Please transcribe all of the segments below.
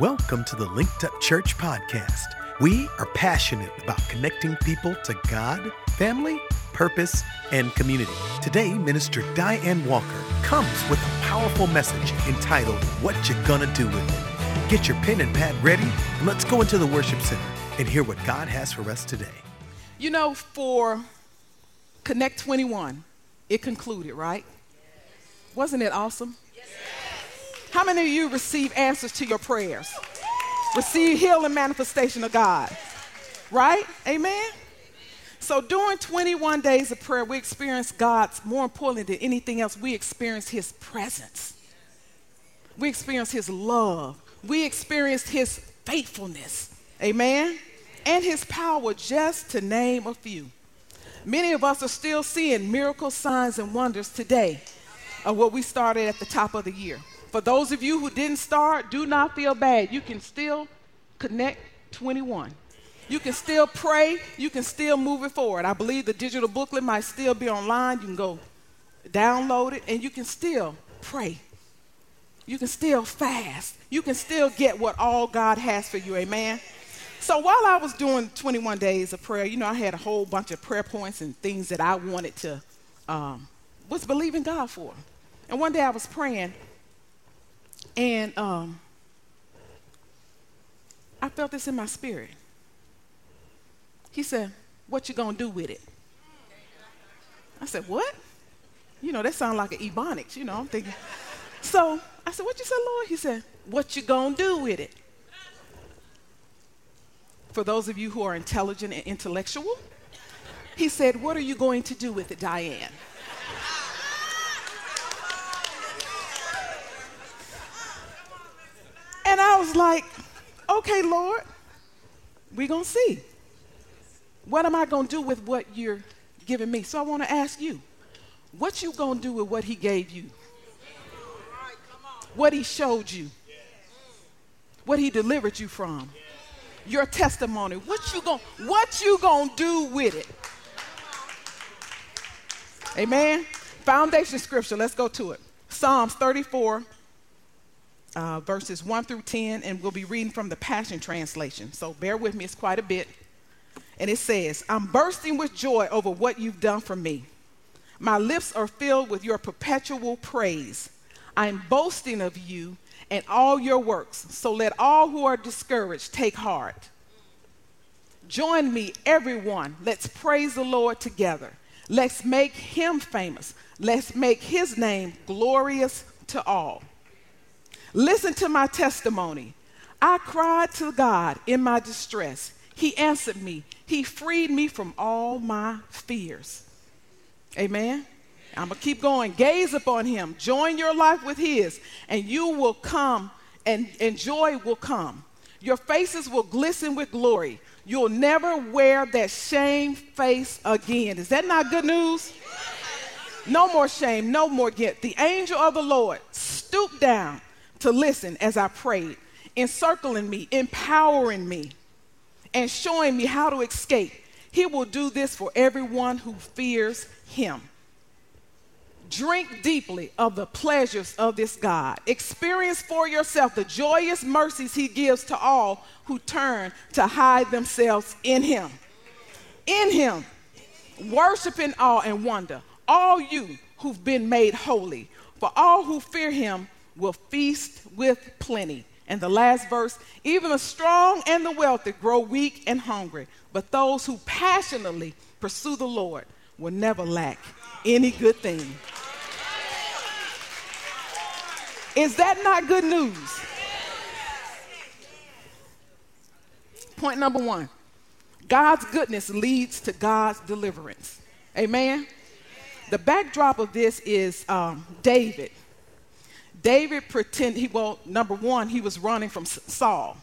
Welcome to the Linked Up Church podcast. We are passionate about connecting people to God, family, purpose, and community. Today, Minister Diane Walker comes with a powerful message entitled What You Gonna Do With It. Get your pen and pad ready, and let's go into the worship center and hear what God has for us today. You know, for Connect 21, it concluded, right? Wasn't it awesome? How many of you receive answers to your prayers? Receive healing manifestation of God. Right? Amen? So during 21 days of prayer, we experience God's, more importantly than anything else, we experience His presence. We experience His love. We experience His faithfulness. Amen? And His power, just to name a few. Many of us are still seeing miracle signs and wonders today of what we started at the top of the year. For those of you who didn't start, do not feel bad. You can still connect 21. You can still pray. You can still move it forward. I believe the digital booklet might still be online. You can go download it and you can still pray. You can still fast. You can still get what all God has for you. Amen. So while I was doing 21 days of prayer, you know, I had a whole bunch of prayer points and things that I wanted to, um, was believing God for. And one day I was praying and um, I felt this in my spirit. He said, What you gonna do with it? I said, What? You know, that sounds like an Ebonics, you know, I'm thinking. So I said, What you said, Lord? He said, What you gonna do with it? For those of you who are intelligent and intellectual, he said, What are you going to do with it, Diane? And I was like, okay, Lord, we're going to see. What am I going to do with what you're giving me? So I want to ask you, what you going to do with what he gave you? What he showed you? What he delivered you from? Your testimony. What you going what you going to do with it? Amen. Foundation scripture, let's go to it. Psalms 34 uh, verses 1 through 10, and we'll be reading from the Passion Translation. So bear with me, it's quite a bit. And it says, I'm bursting with joy over what you've done for me. My lips are filled with your perpetual praise. I'm boasting of you and all your works. So let all who are discouraged take heart. Join me, everyone. Let's praise the Lord together. Let's make him famous. Let's make his name glorious to all. Listen to my testimony. I cried to God in my distress. He answered me. He freed me from all my fears. Amen. I'm going to keep going. Gaze upon him. Join your life with his, and you will come, and, and joy will come. Your faces will glisten with glory. You'll never wear that shame face again. Is that not good news? No more shame, no more guilt. The angel of the Lord stooped down to listen as I prayed, encircling me, empowering me, and showing me how to escape. He will do this for everyone who fears him. Drink deeply of the pleasures of this God. Experience for yourself the joyous mercies he gives to all who turn to hide themselves in him. In him, worship in awe and wonder. All you who've been made holy, for all who fear him will feast with plenty. And the last verse even the strong and the wealthy grow weak and hungry, but those who passionately pursue the Lord will never lack any good thing. Is that not good news? Point number one God's goodness leads to God's deliverance. Amen. The backdrop of this is um, David. David pretended, he, well, number one, he was running from Saul.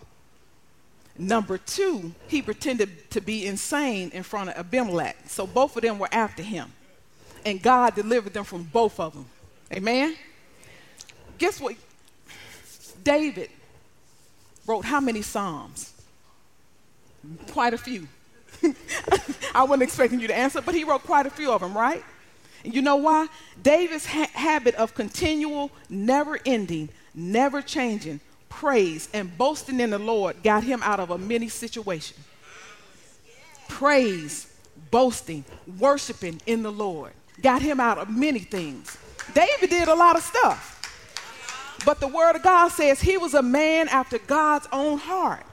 Number two, he pretended to be insane in front of Abimelech. So both of them were after him. And God delivered them from both of them. Amen? Guess what? David wrote how many Psalms? Quite a few. I wasn't expecting you to answer, but he wrote quite a few of them, right? You know why? David's ha- habit of continual, never ending, never changing praise and boasting in the Lord got him out of a many situation. Praise, boasting, worshiping in the Lord got him out of many things. David did a lot of stuff. But the word of God says he was a man after God's own heart.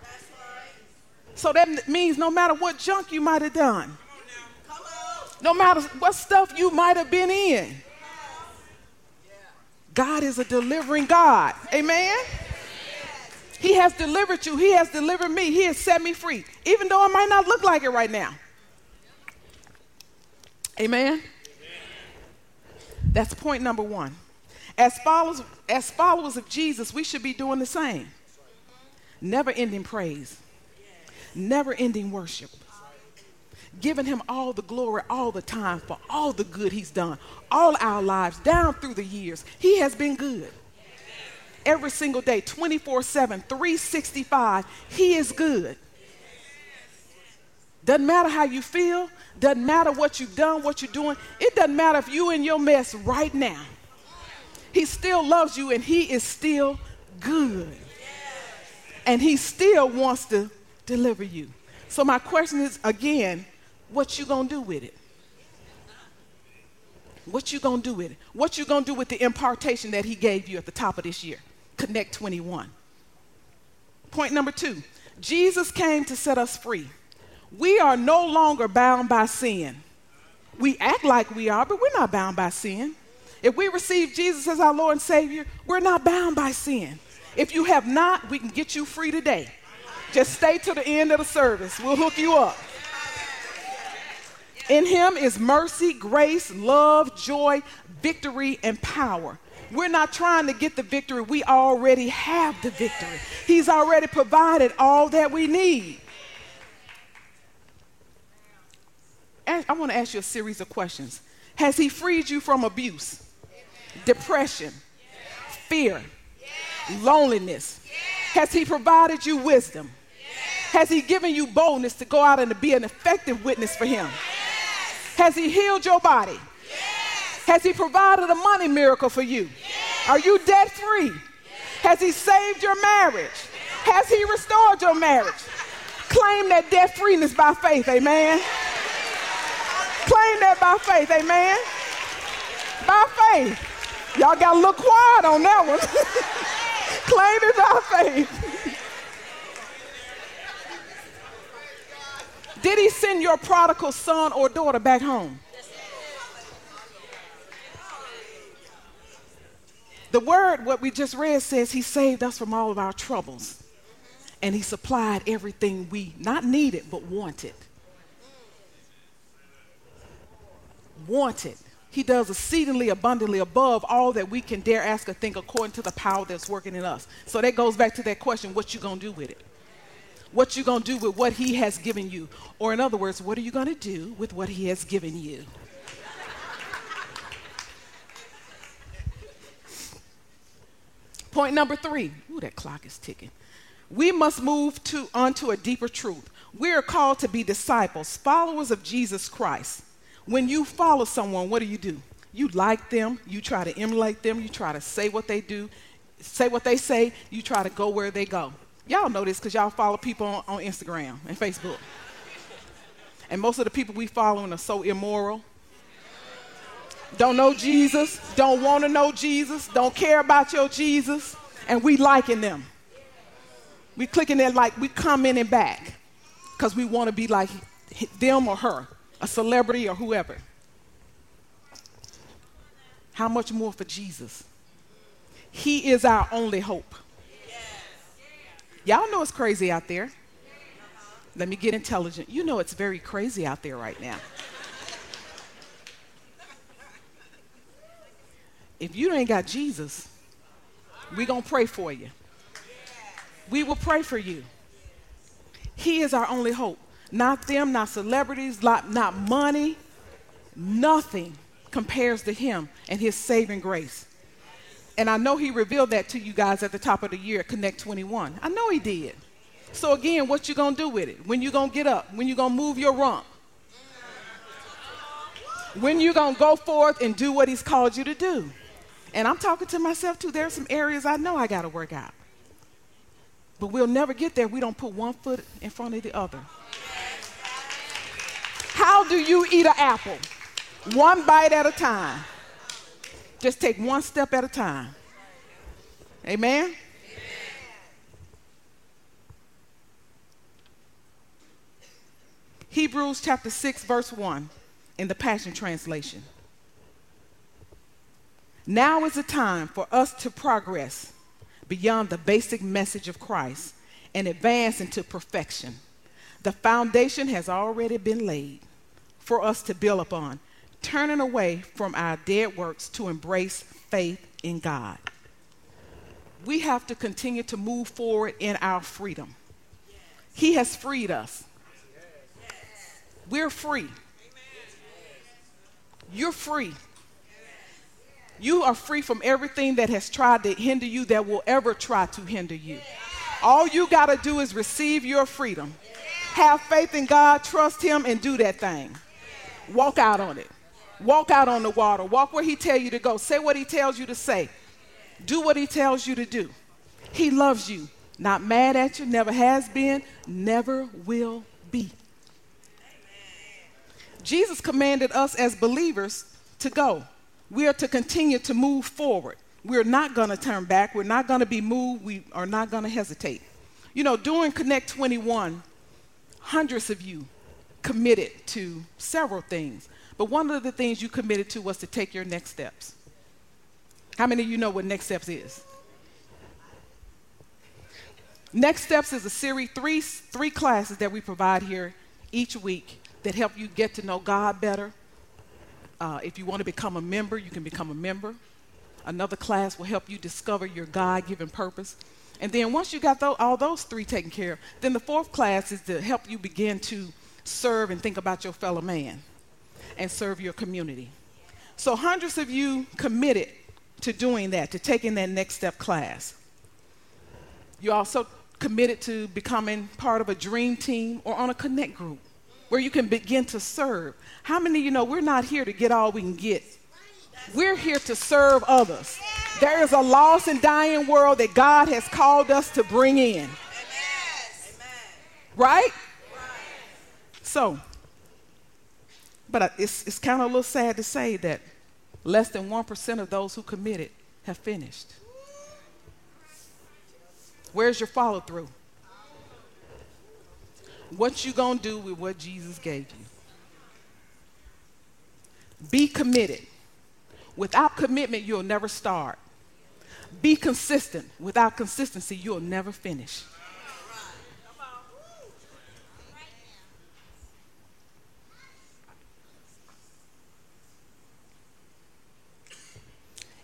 So that means no matter what junk you might have done, no matter what stuff you might have been in, God is a delivering God. Amen? He has delivered you. He has delivered me. He has set me free, even though I might not look like it right now. Amen? That's point number one. As followers, as followers of Jesus, we should be doing the same. Never ending praise, never ending worship, giving Him all the glory all the time for all the good He's done, all our lives, down through the years. He has been good. Every single day, 24 7, 365, He is good. Doesn't matter how you feel, doesn't matter what you've done, what you're doing. It doesn't matter if you're in your mess right now. He still loves you and He is still good. And He still wants to deliver you. So my question is again, what you to do with it? What you to do with it? What you to do with the impartation that he gave you at the top of this year? Connect 21. Point number 2. Jesus came to set us free. We are no longer bound by sin. We act like we are, but we're not bound by sin. If we receive Jesus as our Lord and Savior, we're not bound by sin. If you have not, we can get you free today. Just stay to the end of the service. We'll hook you up. In Him is mercy, grace, love, joy, victory, and power. We're not trying to get the victory, we already have the victory. He's already provided all that we need. I want to ask you a series of questions. Has He freed you from abuse, depression, fear, loneliness? Has He provided you wisdom? Has He given you boldness to go out and to be an effective witness for Him? Has He healed your body? Yes. Has He provided a money miracle for you? Yes. Are you debt free? Has He saved your marriage? Has He restored your marriage? Claim that debt freeness by faith, amen. Claim that by faith, amen. By faith. Y'all got a little quiet on that one. Claim it by faith. Did he send your prodigal son or daughter back home? The word, what we just read, says he saved us from all of our troubles. And he supplied everything we not needed, but wanted. Wanted. He does exceedingly abundantly above all that we can dare ask or think according to the power that's working in us. So that goes back to that question, what you gonna do with it? What you're gonna do with what he has given you? Or in other words, what are you gonna do with what he has given you? Point number three. Ooh, that clock is ticking. We must move to onto a deeper truth. We are called to be disciples, followers of Jesus Christ. When you follow someone, what do you do? You like them, you try to emulate them, you try to say what they do, say what they say, you try to go where they go. Y'all know this because y'all follow people on, on Instagram and Facebook. and most of the people we following are so immoral, don't know Jesus, don't want to know Jesus, don't care about your Jesus, and we liking them. We clicking that like we commenting back because we want to be like them or her, a celebrity or whoever. How much more for Jesus? He is our only hope. Y'all know it's crazy out there. Let me get intelligent. You know it's very crazy out there right now. if you ain't got Jesus, we going to pray for you. We will pray for you. He is our only hope. Not them, not celebrities, not, not money. Nothing compares to him and his saving grace. And I know he revealed that to you guys at the top of the year Connect 21. I know he did. So again, what you to do with it? When you to get up? When you to move your rump? When you to go forth and do what he's called you to do? And I'm talking to myself too. There are some areas I know I got to work out. But we'll never get there if we don't put one foot in front of the other. How do you eat an apple? One bite at a time. Just take one step at a time. Amen? Hebrews chapter 6, verse 1 in the Passion Translation. Now is the time for us to progress beyond the basic message of Christ and advance into perfection. The foundation has already been laid for us to build upon, turning away from our dead works to embrace faith in God. We have to continue to move forward in our freedom. He has freed us. We're free. You're free. You are free from everything that has tried to hinder you, that will ever try to hinder you. All you got to do is receive your freedom. Have faith in God, trust Him, and do that thing. Walk out on it. Walk out on the water. Walk where He tell you to go. Say what He tells you to say. Do what He tells you to do. He loves you. Not mad at you, never has been, never will be. Jesus commanded us as believers to go. We are to continue to move forward. We're not going to turn back. We're not going to be moved. We are not going to hesitate. You know, during Connect 21, hundreds of you committed to several things. But one of the things you committed to was to take your next steps. How many of you know what next steps is? Next Steps is a series, three, three classes that we provide here each week that help you get to know God better. Uh, if you want to become a member, you can become a member. Another class will help you discover your God given purpose. And then once you got th- all those three taken care of, then the fourth class is to help you begin to serve and think about your fellow man and serve your community. So hundreds of you committed to doing that, to taking that next step class. You also committed to becoming part of a dream team or on a connect group where you can begin to serve. How many of you know we're not here to get all we can get? We're here to serve others. There is a lost and dying world that God has called us to bring in. Right? So, but it's, it's kind of a little sad to say that less than 1% of those who committed have finished. Where's your follow through? what you going to do with what Jesus gave you. Be committed. Without commitment, you'll never start. Be consistent. Without consistency, you'll never finish.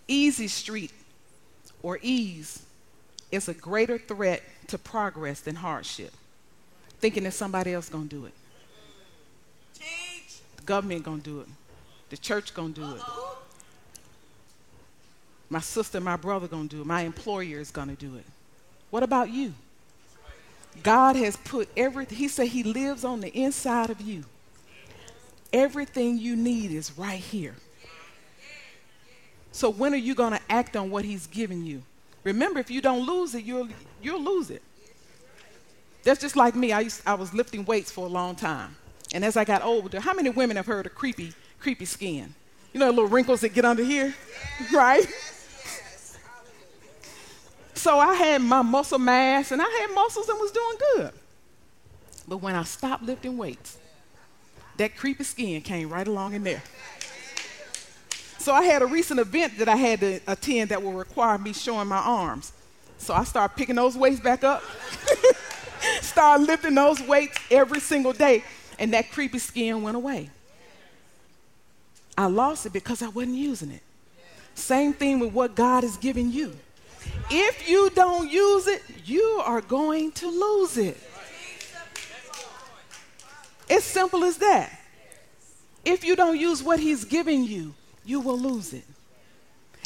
Easy street or ease is a greater threat to progress than hardship thinking that somebody else is gonna do it. Teach. The government gonna do it. The church gonna do it. My sister, my brother gonna do it. My employer is gonna do it. What about you? God has put everything, He said He lives on the inside of you. Everything you need is right here. So when are you going to act on what he's given you? Remember, if you don't lose it, you'll, you'll lose it. That's just like me. I, used, I was lifting weights for a long time. And as I got older, how many women have heard of creepy, creepy skin? You know, the little wrinkles that get under here, right? So I had my muscle mass and I had muscles and was doing good. But when I stopped lifting weights, that creepy skin came right along in there. So I had a recent event that I had to attend that will require me showing my arms. So I started picking those weights back up. started lifting those weights every single day, and that creepy skin went away. I lost it because I wasn't using it. Same thing with what God is giving you. If you don't use it, you are going to lose it. It's simple as that. If you don't use what He's giving you, you will lose it.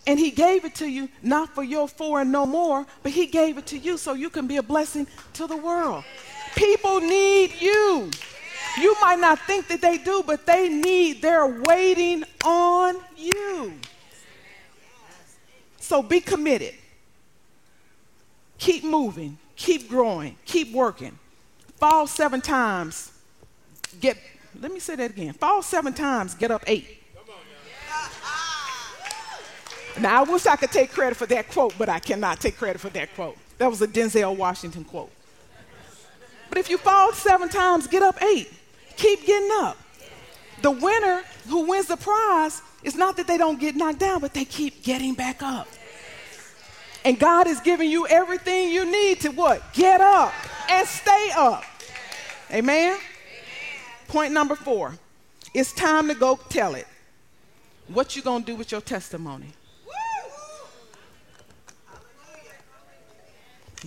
And he gave it to you not for your four and no more, but he gave it to you so you can be a blessing to the world. People need you. You might not think that they do, but they need, they're waiting on you. So be committed. keep moving, keep growing, keep working. Fall seven times, get, let me say that again. Fall seven times, get up eight. Now, I wish I could take credit for that quote, but I cannot take credit for that quote. That was a Denzel Washington quote. But if you fall seven times, get up eight. Keep getting up. The winner who wins the prize is not that they don't get knocked down, but they keep getting back up. And God is giving you everything you need to what? Get up and stay up. Amen? Point number four. It's time to go tell it. What you gonna do with your testimony?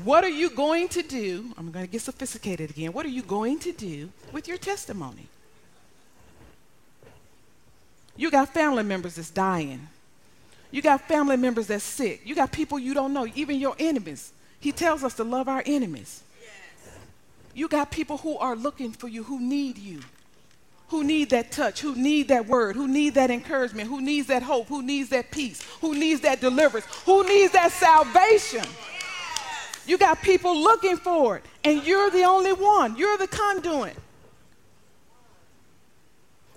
What are you going to do? I'm going to get sophisticated again. What are you going to do with your testimony? You got family members that's dying. You got family members that's sick. You got people you don't know, even your enemies. He tells us to love our enemies. Yes. You got people who are looking for you, who need you, who need that touch, who need that word, who need that encouragement, who needs that hope, who needs that peace, who needs that deliverance, who needs that salvation. You got people looking for it, and you're the only one. You're the conduit.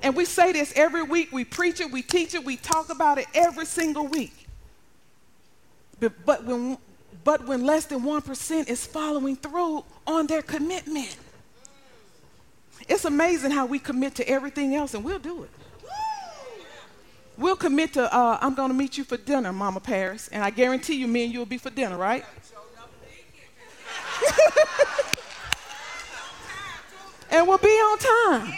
And we say this every week. We preach it, we teach it, we talk about it every single week. But, but, when, but when less than 1% is following through on their commitment, it's amazing how we commit to everything else, and we'll do it. We'll commit to, uh, I'm going to meet you for dinner, Mama Paris, and I guarantee you, me and you will be for dinner, right? and we'll be on time.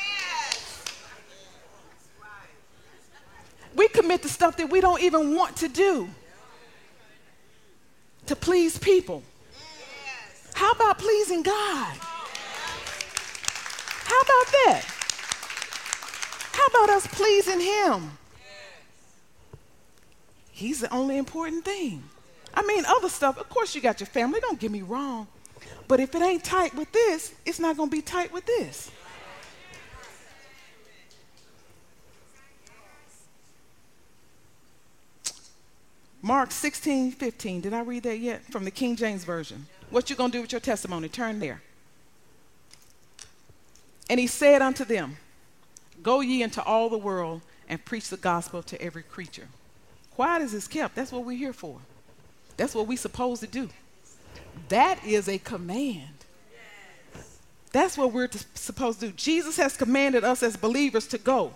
We commit to stuff that we don't even want to do to please people. How about pleasing God? How about that? How about us pleasing Him? He's the only important thing. I mean, other stuff, of course, you got your family, don't get me wrong. But if it ain't tight with this, it's not going to be tight with this. Mark 16, 15. Did I read that yet? From the King James Version. What you going to do with your testimony? Turn there. And he said unto them, Go ye into all the world and preach the gospel to every creature. Quiet is is kept. That's what we're here for. That's what we're supposed to do. That is a command. That's what we're to, supposed to do. Jesus has commanded us as believers to go.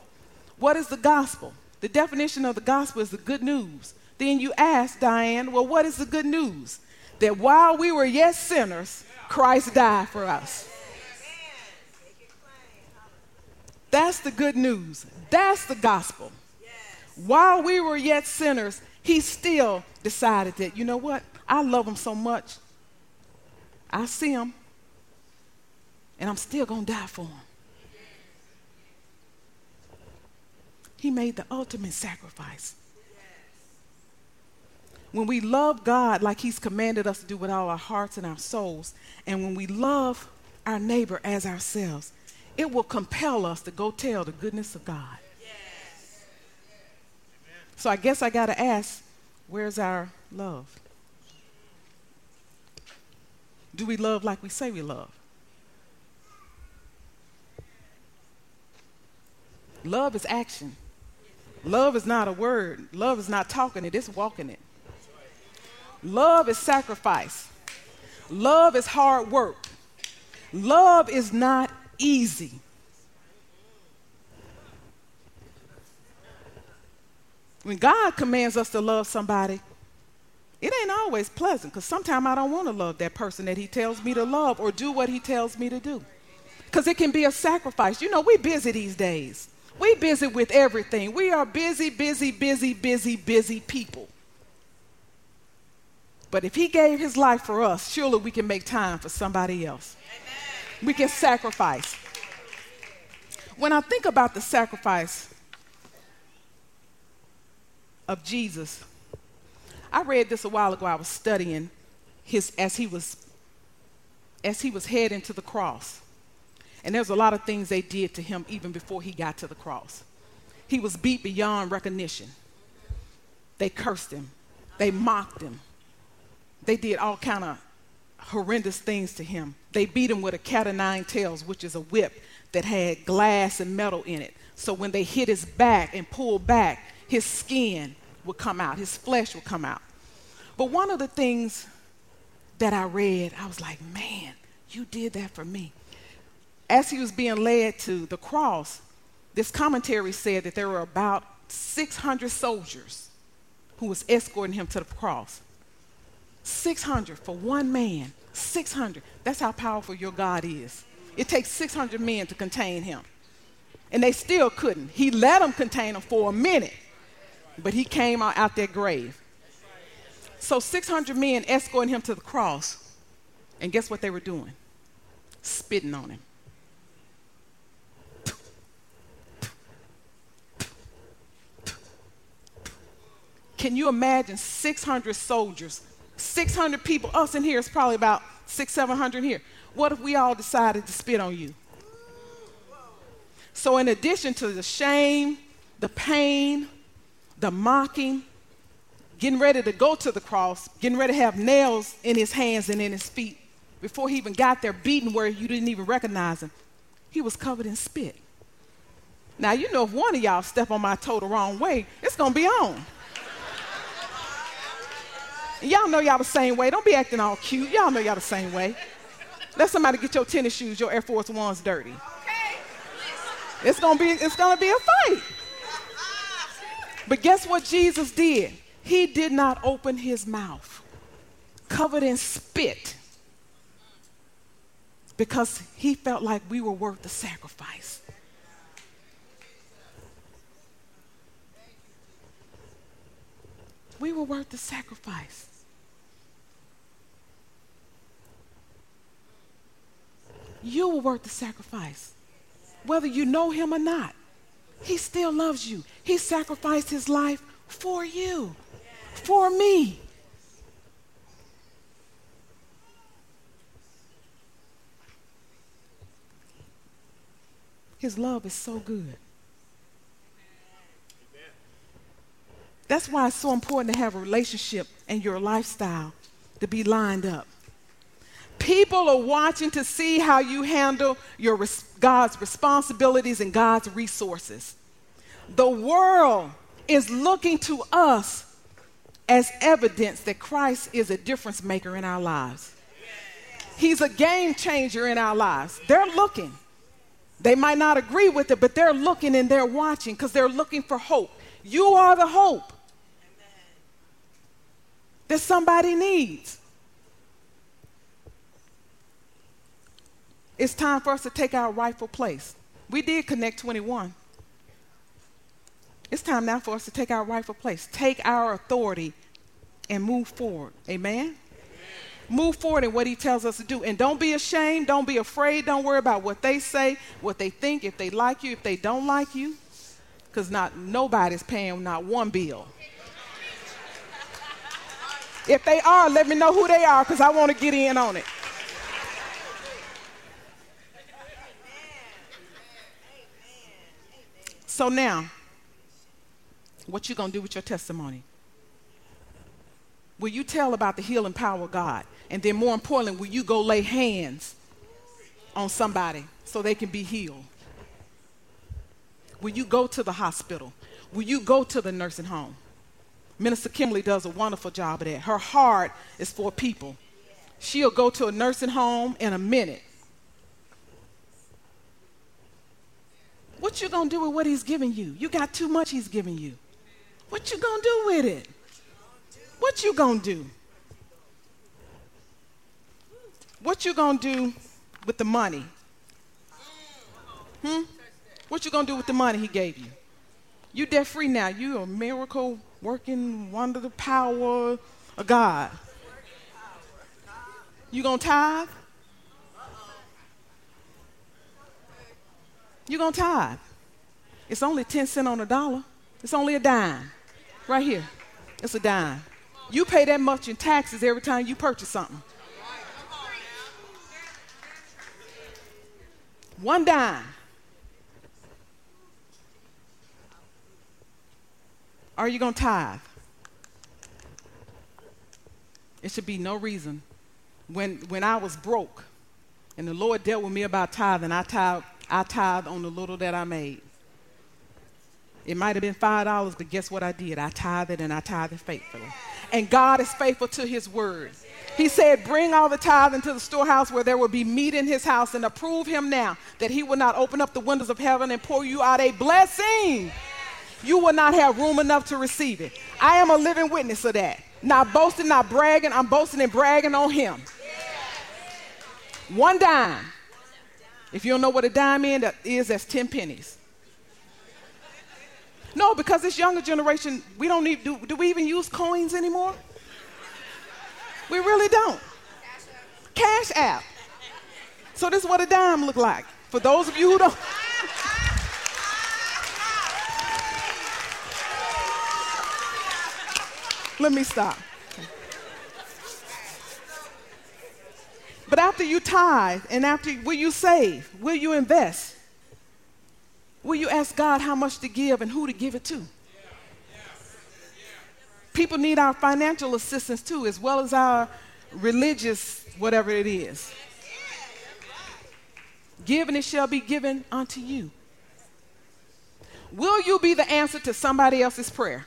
What is the gospel? The definition of the gospel is the good news. Then you ask, Diane, well, what is the good news? That while we were yet sinners, Christ died for us. That's the good news. That's the gospel. While we were yet sinners, he still decided that, you know what? I love him so much. I see him, and I'm still going to die for him. He made the ultimate sacrifice. When we love God like He's commanded us to do with all our hearts and our souls, and when we love our neighbor as ourselves, it will compel us to go tell the goodness of God. Yes. So I guess I got to ask where's our love? Do we love like we say we love? Love is action. Love is not a word. Love is not talking it, it's walking it. Love is sacrifice. Love is hard work. Love is not easy. When God commands us to love somebody, it ain't always pleasant because sometimes I don't want to love that person that He tells me to love or do what He tells me to do. Because it can be a sacrifice. You know, we busy these days. We busy with everything. We are busy, busy, busy, busy, busy people. But if he gave his life for us, surely we can make time for somebody else. Amen. We can sacrifice. When I think about the sacrifice of Jesus, I read this a while ago. I was studying his as he was as he was heading to the cross. And there's a lot of things they did to him even before he got to the cross. He was beat beyond recognition. They cursed him. They mocked him they did all kind of horrendous things to him. They beat him with a cat o' nine tails, which is a whip that had glass and metal in it. So when they hit his back and pulled back, his skin would come out, his flesh would come out. But one of the things that I read, I was like, man, you did that for me. As he was being led to the cross, this commentary said that there were about 600 soldiers who was escorting him to the cross. 600 for one man. 600. That's how powerful your God is. It takes 600 men to contain him. And they still couldn't. He let them contain him for a minute, but he came out, out that grave. So 600 men escorting him to the cross. And guess what they were doing? Spitting on him. Can you imagine 600 soldiers, 600 people? Us in here is probably about six, 700 here. What if we all decided to spit on you? So, in addition to the shame, the pain, the mocking, getting ready to go to the cross, getting ready to have nails in his hands and in his feet, before he even got there, beaten where you didn't even recognize him, he was covered in spit. Now, you know, if one of y'all step on my toe the wrong way, it's going to be on. Y'all know y'all the same way. Don't be acting all cute. Y'all know y'all the same way. Let somebody get your tennis shoes, your Air Force Ones dirty. Okay. It's gonna be it's gonna be a fight. But guess what Jesus did? He did not open his mouth, covered in spit, because he felt like we were worth the sacrifice. We were worth the sacrifice. you were worth the sacrifice. Whether you know him or not, he still loves you. He sacrificed his life for you, for me. His love is so good. That's why it's so important to have a relationship and your lifestyle to be lined up. People are watching to see how you handle your res- God's responsibilities and God's resources. The world is looking to us as evidence that Christ is a difference maker in our lives. He's a game changer in our lives. They're looking. They might not agree with it, but they're looking and they're watching because they're looking for hope. You are the hope that somebody needs. It's time for us to take our rightful place. We did Connect 21. It's time now for us to take our rightful place, take our authority, and move forward. Amen? Move forward in what he tells us to do. And don't be ashamed. Don't be afraid. Don't worry about what they say, what they think, if they like you, if they don't like you. Because not nobody's paying not one bill. If they are, let me know who they are because I want to get in on it. So now, what you to do with your testimony? Will you tell about the healing power of God? And then more importantly, will you go lay hands on somebody so they can be healed? Will you go to the hospital? Will you go to the nursing home? Minister Kimberly does a wonderful job of that. Her heart is for people. She'll go to a nursing home in a minute What you gonna do with what he's giving you? You got too much he's giving you. What you gonna do with it? What you gonna do? What you gonna do with the money? Hmm? What you gonna do with the money he gave you? You debt free now. You a miracle working wonder the power of God. You gonna tithe? You're going to tithe. It's only 10 cents on a dollar. It's only a dime. Right here. It's a dime. You pay that much in taxes every time you purchase something. One dime. Are you going to tithe? It should be no reason when, when I was broke and the Lord dealt with me about tithing, I tithe, I tithe on the little that I made. It might have been $5, but guess what I did? I tithed and I tithed faithfully. And God is faithful to his word. He said, Bring all the tithe into the storehouse where there will be meat in his house, and approve him now that he will not open up the windows of heaven and pour you out a blessing. You will not have room enough to receive it. I am a living witness of that. Not boasting, not bragging. I'm boasting and bragging on him. One dime. If you don't know what a dime is, that's 10 pennies. No, because this younger generation, we don't need, do, do we even use coins anymore? We really don't. Cash app. So this is what a dime look like. For those of you who don't. Let me stop. But after you tithe and after, will you save? Will you invest? Will you ask God how much to give and who to give it to? People need our financial assistance too, as well as our religious, whatever it is. Give and it shall be given unto you. Will you be the answer to somebody else's prayer?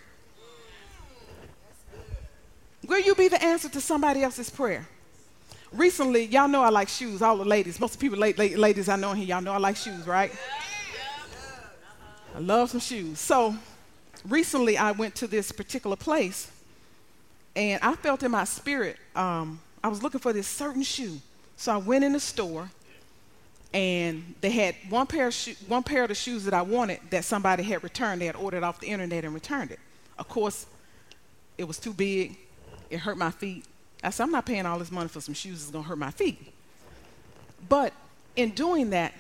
Will you be the answer to somebody else's prayer? Recently, y'all know I like shoes, all the ladies. Most of the people, ladies I know here, y'all know I like shoes, right? I love some shoes. So recently, I went to this particular place, and I felt in my spirit, um, I was looking for this certain shoe. So I went in the store, and they had one pair, of sho- one pair of the shoes that I wanted that somebody had returned. They had ordered off the internet and returned it. Of course, it was too big. It hurt my feet. I said, I'm not paying all this money for some shoes that's going to hurt my feet. But in doing that,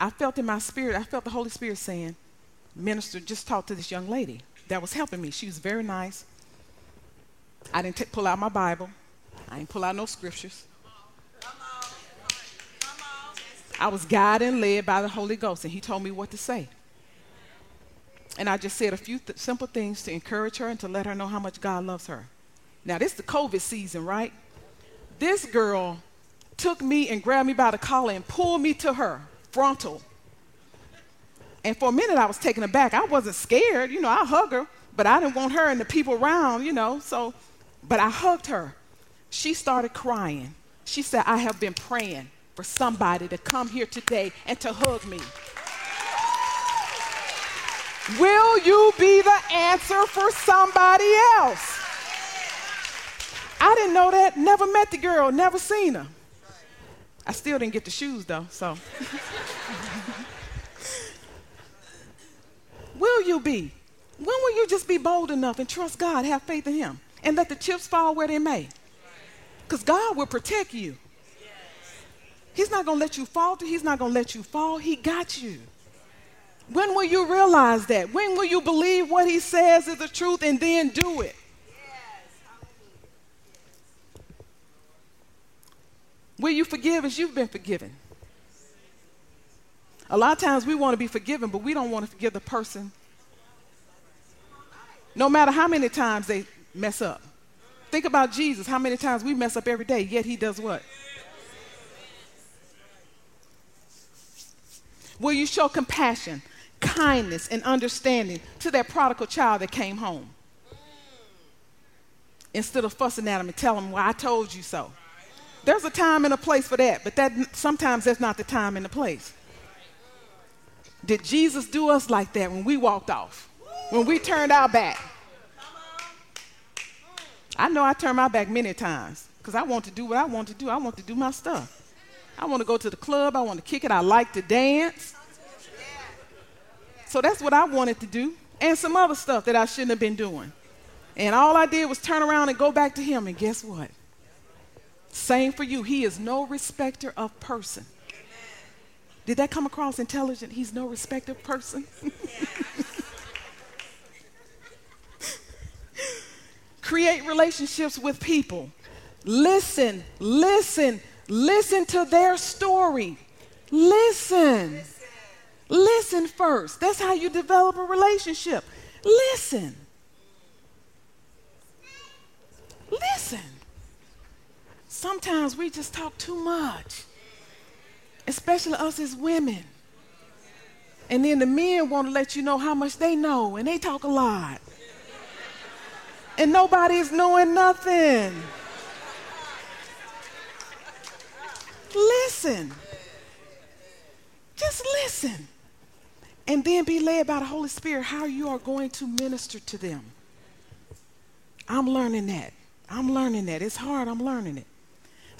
I felt in my spirit, I felt the Holy Spirit saying, Minister, just talk to this young lady that was helping me. She was very nice. I didn't t- pull out my Bible, I didn't pull out no scriptures. I was guided and led by the Holy Ghost, and He told me what to say. And I just said a few th- simple things to encourage her and to let her know how much God loves her. Now, this is the COVID season, right? This girl took me and grabbed me by the collar and pulled me to her, frontal. And for a minute, I was taken aback. I wasn't scared. You know, I hug her, but I didn't want her and the people around, you know. So, but I hugged her. She started crying. She said, I have been praying for somebody to come here today and to hug me. Will you be the answer for somebody else? I didn't know that. Never met the girl, never seen her. I still didn't get the shoes though, so. will you be? When will you just be bold enough and trust God, have faith in Him, and let the chips fall where they may? Because God will protect you. He's not going to let you falter. He's not going to let you fall. He got you. When will you realize that? When will you believe what He says is the truth and then do it? Will you forgive as you've been forgiven? A lot of times we want to be forgiven, but we don't want to forgive the person. No matter how many times they mess up. Think about Jesus, how many times we mess up every day, yet he does what? Will you show compassion, kindness, and understanding to that prodigal child that came home? Instead of fussing at him and telling him, Well, I told you so. There's a time and a place for that, but that sometimes that's not the time and the place. Did Jesus do us like that when we walked off? When we turned our back? I know I turned my back many times because I want to do what I want to do. I want to do my stuff. I want to go to the club. I want to kick it. I like to dance. So that's what I wanted to do, and some other stuff that I shouldn't have been doing. And all I did was turn around and go back to him, and guess what? Same for you. He is no respecter of person. Did that come across intelligent? He's no respecter of person. Create relationships with people. Listen, listen, listen to their story. Listen. Listen first. That's how you develop a relationship. Listen. Listen. Sometimes we just talk too much, especially us as women. And then the men want to let you know how much they know, and they talk a lot. And nobody is knowing nothing. Listen. Just listen. And then be led by the Holy Spirit how you are going to minister to them. I'm learning that. I'm learning that. It's hard, I'm learning it.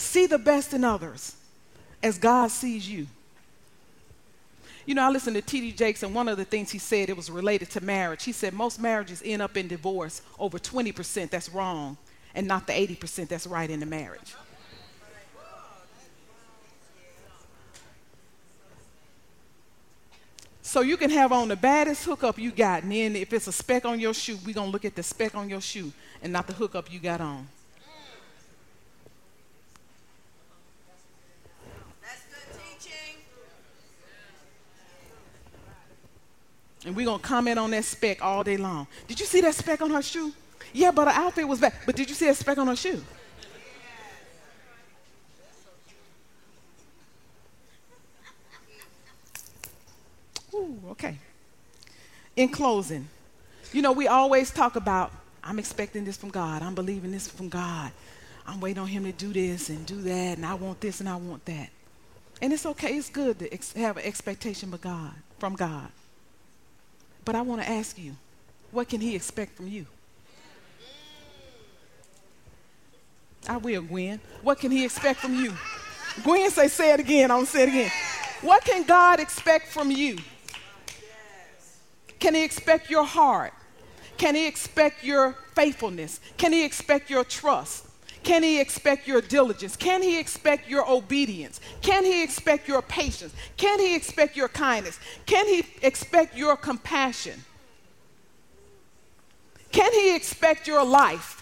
See the best in others as God sees you. You know, I listened to T.D. Jakes, and one of the things he said, it was related to marriage. He said most marriages end up in divorce over 20% that's wrong, and not the 80% that's right in the marriage. So you can have on the baddest hookup you got, and then if it's a speck on your shoe, we're going to look at the speck on your shoe and not the hookup you got on. And we're going to comment on that speck all day long. Did you see that speck on her shoe? Yeah, but her outfit was bad. But did you see that speck on her shoe? Ooh, okay. In closing, you know, we always talk about I'm expecting this from God. I'm believing this from God. I'm waiting on Him to do this and do that, and I want this and I want that. And it's okay, it's good to ex- have an expectation from God, from God. But I want to ask you, what can he expect from you? I will, Gwen. What can he expect from you? Gwen say, say it again. I'm gonna say it again. What can God expect from you? Can he expect your heart? Can he expect your faithfulness? Can he expect your trust? Can he expect your diligence? Can he expect your obedience? Can he expect your patience? Can he expect your kindness? Can he expect your compassion? Can he expect your life?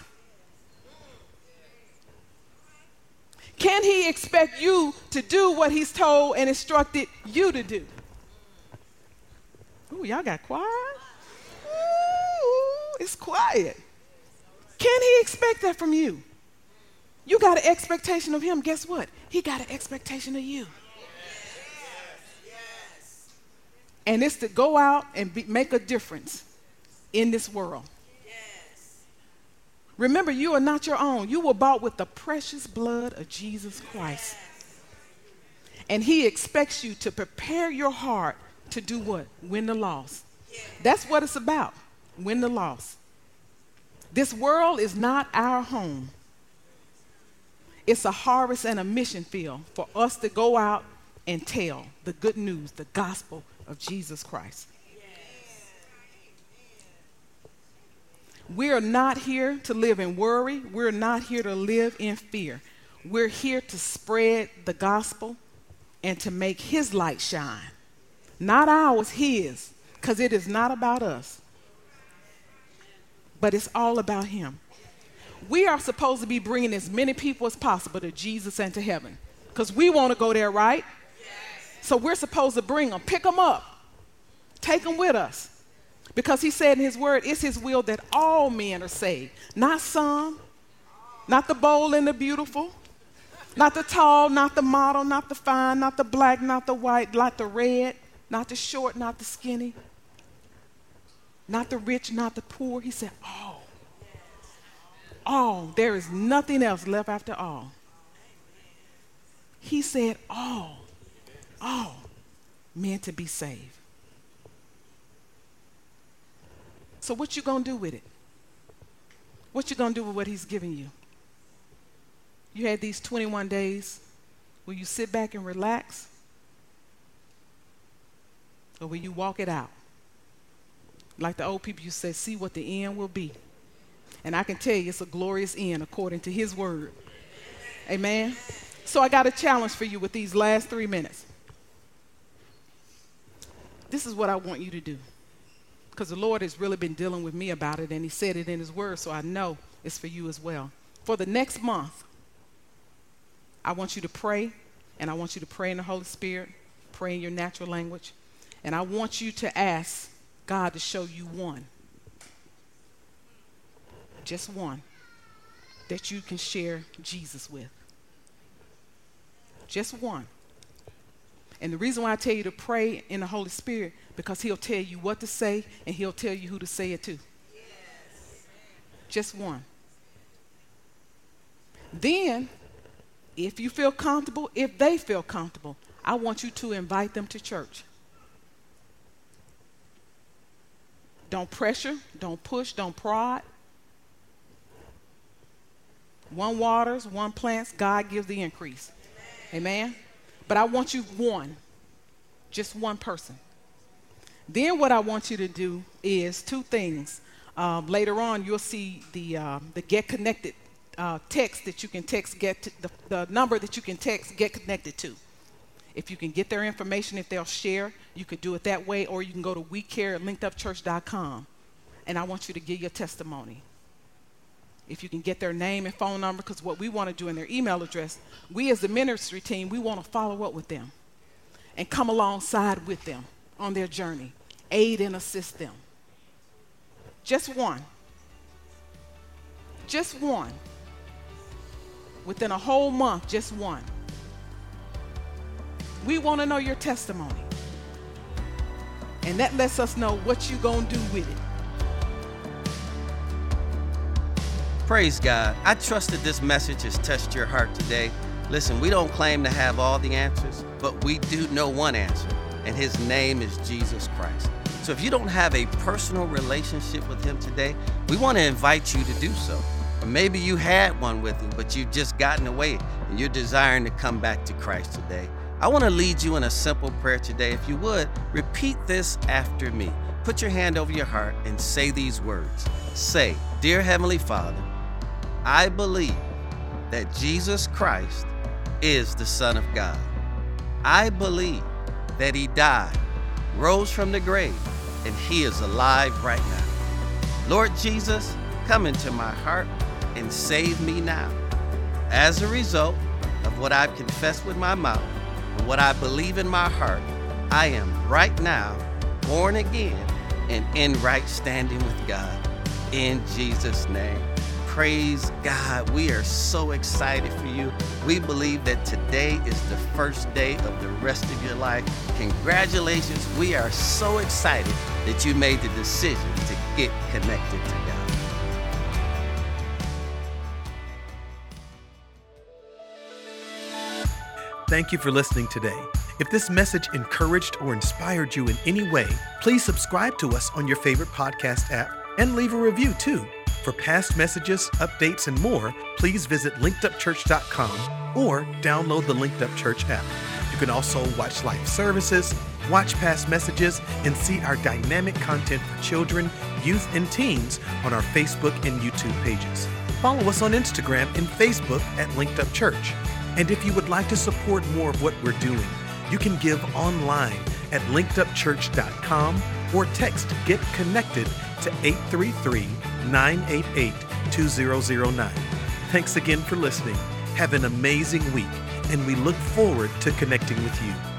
Can he expect you to do what he's told and instructed you to do? Ooh, y'all got quiet? Ooh, it's quiet. Can he expect that from you? You got an expectation of him. Guess what? He got an expectation of you. And it's to go out and be, make a difference in this world. Remember, you are not your own. You were bought with the precious blood of Jesus Christ. And he expects you to prepare your heart to do what? Win the loss. That's what it's about. Win the loss. This world is not our home. It's a harvest and a mission field for us to go out and tell the good news, the gospel of Jesus Christ. We are not here to live in worry. We're not here to live in fear. We're here to spread the gospel and to make his light shine. Not ours, his, because it is not about us, but it's all about him we are supposed to be bringing as many people as possible to Jesus and to heaven because we want to go there, right? Yes. So we're supposed to bring them, pick them up, take them with us. Because he said in his word, it's his will that all men are saved, not some, not the bold and the beautiful, not the tall, not the model, not the fine, not the black, not the white, not the red, not the short, not the skinny, not the rich, not the poor. He said, all all. There is nothing else left after all. He said, all, all meant to be saved. So what you gonna do with it? What you gonna do with what he's giving you? You had these 21 days. Will you sit back and relax? Or will you walk it out? Like the old people you say, see what the end will be. And I can tell you it's a glorious end according to his word. Amen. So I got a challenge for you with these last three minutes. This is what I want you to do. Because the Lord has really been dealing with me about it, and He said it in His Word, so I know it's for you as well. For the next month, I want you to pray, and I want you to pray in the Holy Spirit, pray in your natural language, and I want you to ask God to show you one just one, that you can share Jesus with. Just one. And the reason why I tell you to pray in the Holy Spirit, because He'll tell you what to say and He'll tell you who to say it to. Yes. Just one. Then, if you feel comfortable, if they feel comfortable, I want you to invite them to church. Don't pressure, don't push, don't prod. One waters, one plants, God gives the increase. Amen. Amen. But I want you one, just one person. Then what I want you to do is two things. Um, later on, you'll see the uh, the get connected uh, text that you can text get to, the, the number that you can text get connected to. If you can get their information, if they'll share, you can do it that way, or you can go to WeCare at linkedupchurch.com. And I want you to give your testimony. If you can get their name and phone number, because what we want to do in their email address, we as the ministry team, we want to follow up with them and come alongside with them on their journey, aid and assist them. Just one. Just one. Within a whole month, just one. We want to know your testimony. And that lets us know what you're going to do with it. Praise God. I trust that this message has touched your heart today. Listen, we don't claim to have all the answers, but we do know one answer, and his name is Jesus Christ. So if you don't have a personal relationship with him today, we want to invite you to do so. Or maybe you had one with him, but you've just gotten away and you're desiring to come back to Christ today. I want to lead you in a simple prayer today. If you would, repeat this after me. Put your hand over your heart and say these words. Say, Dear Heavenly Father, I believe that Jesus Christ is the Son of God. I believe that He died, rose from the grave, and He is alive right now. Lord Jesus, come into my heart and save me now. As a result of what I've confessed with my mouth, and what I believe in my heart, I am right now born again and in right standing with God. In Jesus' name. Praise God. We are so excited for you. We believe that today is the first day of the rest of your life. Congratulations. We are so excited that you made the decision to get connected to God. Thank you for listening today. If this message encouraged or inspired you in any way, please subscribe to us on your favorite podcast app and leave a review too. For past messages, updates, and more, please visit linkedupchurch.com or download the Linked Up Church app. You can also watch live services, watch past messages, and see our dynamic content for children, youth, and teens on our Facebook and YouTube pages. Follow us on Instagram and Facebook at Linked Up Church. And if you would like to support more of what we're doing, you can give online at linkedupchurch.com or text Get Connected to 833 988 2009. Thanks again for listening. Have an amazing week, and we look forward to connecting with you.